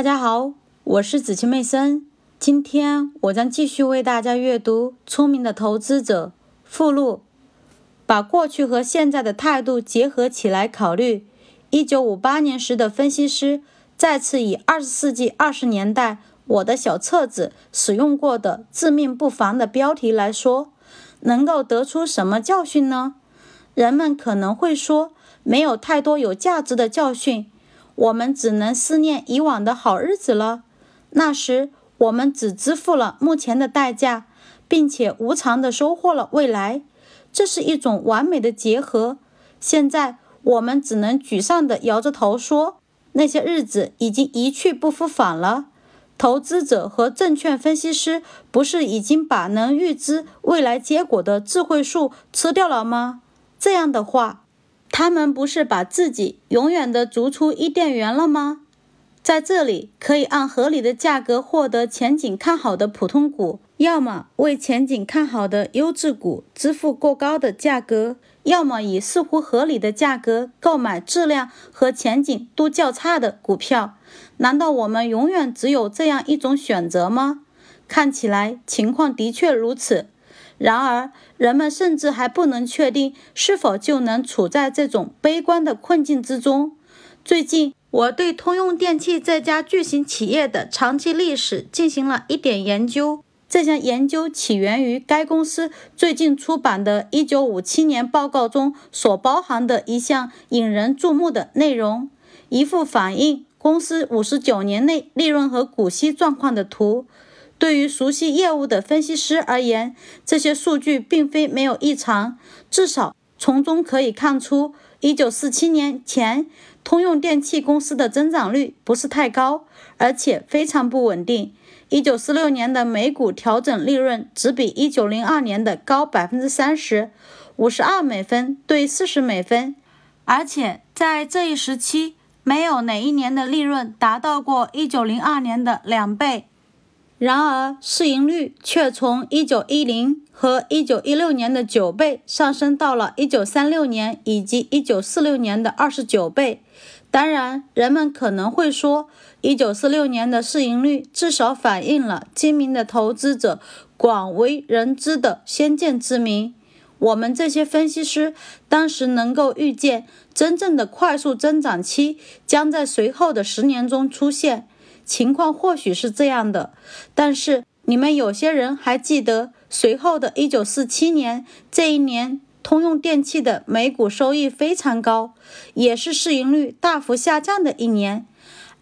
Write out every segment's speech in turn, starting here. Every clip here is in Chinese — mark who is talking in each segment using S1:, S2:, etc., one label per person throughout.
S1: 大家好，我是子清妹森。今天我将继续为大家阅读《聪明的投资者》附录，把过去和现在的态度结合起来考虑。一九五八年时的分析师再次以二十世纪二十年代我的小册子使用过的“自命不凡”的标题来说，能够得出什么教训呢？人们可能会说，没有太多有价值的教训。我们只能思念以往的好日子了。那时，我们只支付了目前的代价，并且无偿地收获了未来。这是一种完美的结合。现在，我们只能沮丧地摇着头说，那些日子已经一去不复返了。投资者和证券分析师不是已经把能预知未来结果的智慧树吃掉了吗？这样的话。他们不是把自己永远的逐出伊甸园了吗？在这里，可以按合理的价格获得前景看好的普通股，要么为前景看好的优质股支付过高的价格，要么以似乎合理的价格购买质量和前景都较差的股票。难道我们永远只有这样一种选择吗？看起来情况的确如此。然而，人们甚至还不能确定是否就能处在这种悲观的困境之中。最近，我对通用电气这家巨型企业的长期历史进行了一点研究。这项研究起源于该公司最近出版的1957年报告中所包含的一项引人注目的内容——一幅反映公司59年内利润和股息状况的图。对于熟悉业务的分析师而言，这些数据并非没有异常。至少从中可以看出，1947年前通用电气公司的增长率不是太高，而且非常不稳定。1946年的每股调整利润只比1902年的高百分之三十，五十二美分对四十美分，而且在这一时期，没有哪一年的利润达到过1902年的两倍。然而，市盈率却从1910和1916年的九倍上升到了1936年以及1946年的二十九倍。当然，人们可能会说，1946年的市盈率至少反映了精明的投资者广为人知的先见之明。我们这些分析师当时能够预见，真正的快速增长期将在随后的十年中出现。情况或许是这样的，但是你们有些人还记得随后的1947年，这一年通用电气的每股收益非常高，也是市盈率大幅下降的一年。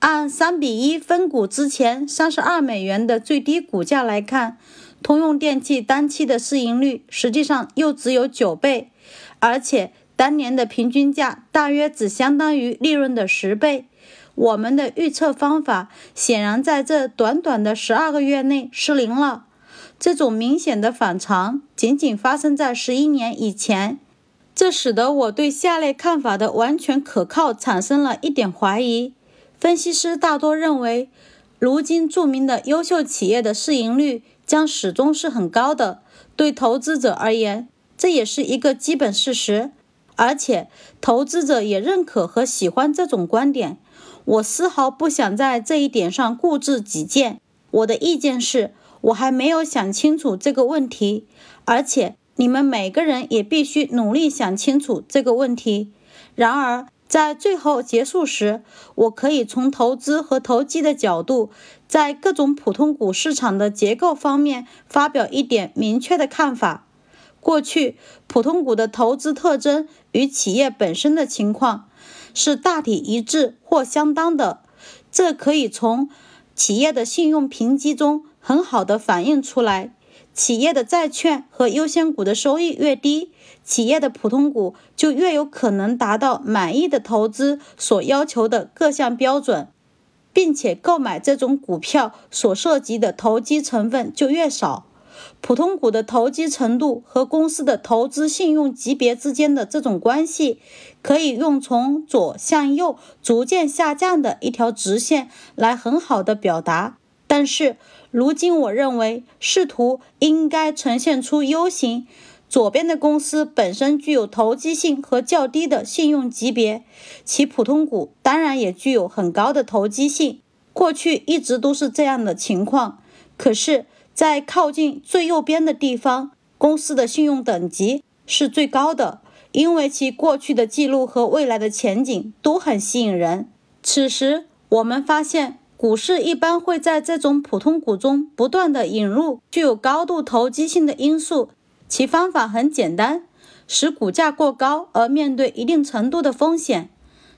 S1: 按3比1分股之前32美元的最低股价来看，通用电气当期的市盈率实际上又只有9倍，而且当年的平均价大约只相当于利润的十倍。我们的预测方法显然在这短短的十二个月内失灵了。这种明显的反常仅仅发生在十一年以前，这使得我对下列看法的完全可靠产生了一点怀疑。分析师大多认为，如今著名的优秀企业的市盈率将始终是很高的。对投资者而言，这也是一个基本事实，而且投资者也认可和喜欢这种观点。我丝毫不想在这一点上固执己见。我的意见是，我还没有想清楚这个问题，而且你们每个人也必须努力想清楚这个问题。然而，在最后结束时，我可以从投资和投机的角度，在各种普通股市场的结构方面发表一点明确的看法。过去，普通股的投资特征与企业本身的情况。是大体一致或相当的，这可以从企业的信用评级中很好的反映出来。企业的债券和优先股的收益越低，企业的普通股就越有可能达到满意的投资所要求的各项标准，并且购买这种股票所涉及的投机成分就越少。普通股的投机程度和公司的投资信用级别之间的这种关系，可以用从左向右逐渐下降的一条直线来很好的表达。但是，如今我认为视图应该呈现出 U 型，左边的公司本身具有投机性和较低的信用级别，其普通股当然也具有很高的投机性。过去一直都是这样的情况。可是，在靠近最右边的地方，公司的信用等级是最高的，因为其过去的记录和未来的前景都很吸引人。此时，我们发现，股市一般会在这种普通股中不断的引入具有高度投机性的因素。其方法很简单，使股价过高而面对一定程度的风险。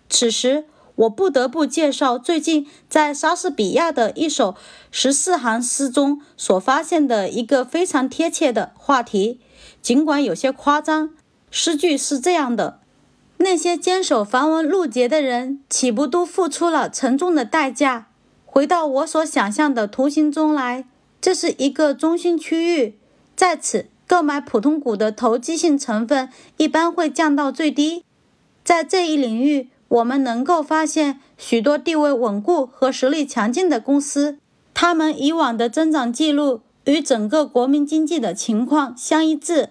S1: 此时，我不得不介绍最近在莎士比亚的一首十四行诗中所发现的一个非常贴切的话题，尽管有些夸张。诗句是这样的：那些坚守繁文缛节的人，岂不都付出了沉重的代价？回到我所想象的图形中来，这是一个中心区域，在此购买普通股的投机性成分一般会降到最低。在这一领域。我们能够发现许多地位稳固和实力强劲的公司，他们以往的增长记录与整个国民经济的情况相一致，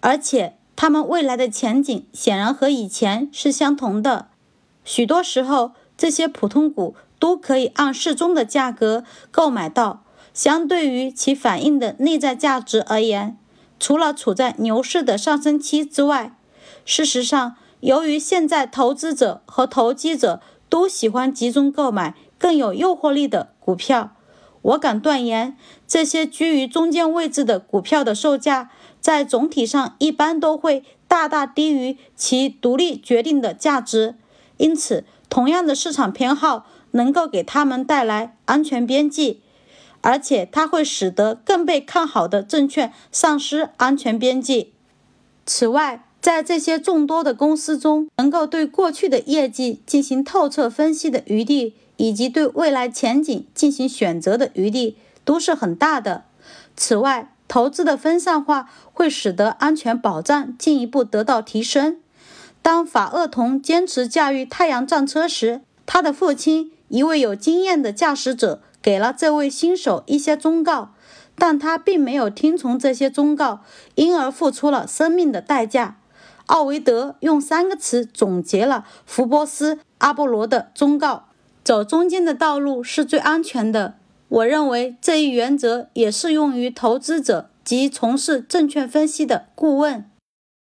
S1: 而且他们未来的前景显然和以前是相同的。许多时候，这些普通股都可以按适中的价格购买到。相对于其反映的内在价值而言，除了处在牛市的上升期之外，事实上。由于现在投资者和投机者都喜欢集中购买更有诱惑力的股票，我敢断言，这些居于中间位置的股票的售价在总体上一般都会大大低于其独立决定的价值。因此，同样的市场偏好能够给他们带来安全边际，而且它会使得更被看好的证券丧失安全边际。此外，在这些众多的公司中，能够对过去的业绩进行透彻分析的余地，以及对未来前景进行选择的余地，都是很大的。此外，投资的分散化会使得安全保障进一步得到提升。当法厄同坚持驾驭太阳战车时，他的父亲一位有经验的驾驶者给了这位新手一些忠告，但他并没有听从这些忠告，因而付出了生命的代价。奥维德用三个词总结了福波斯·阿波罗的忠告：走中间的道路是最安全的。我认为这一原则也适用于投资者及从事证券分析的顾问。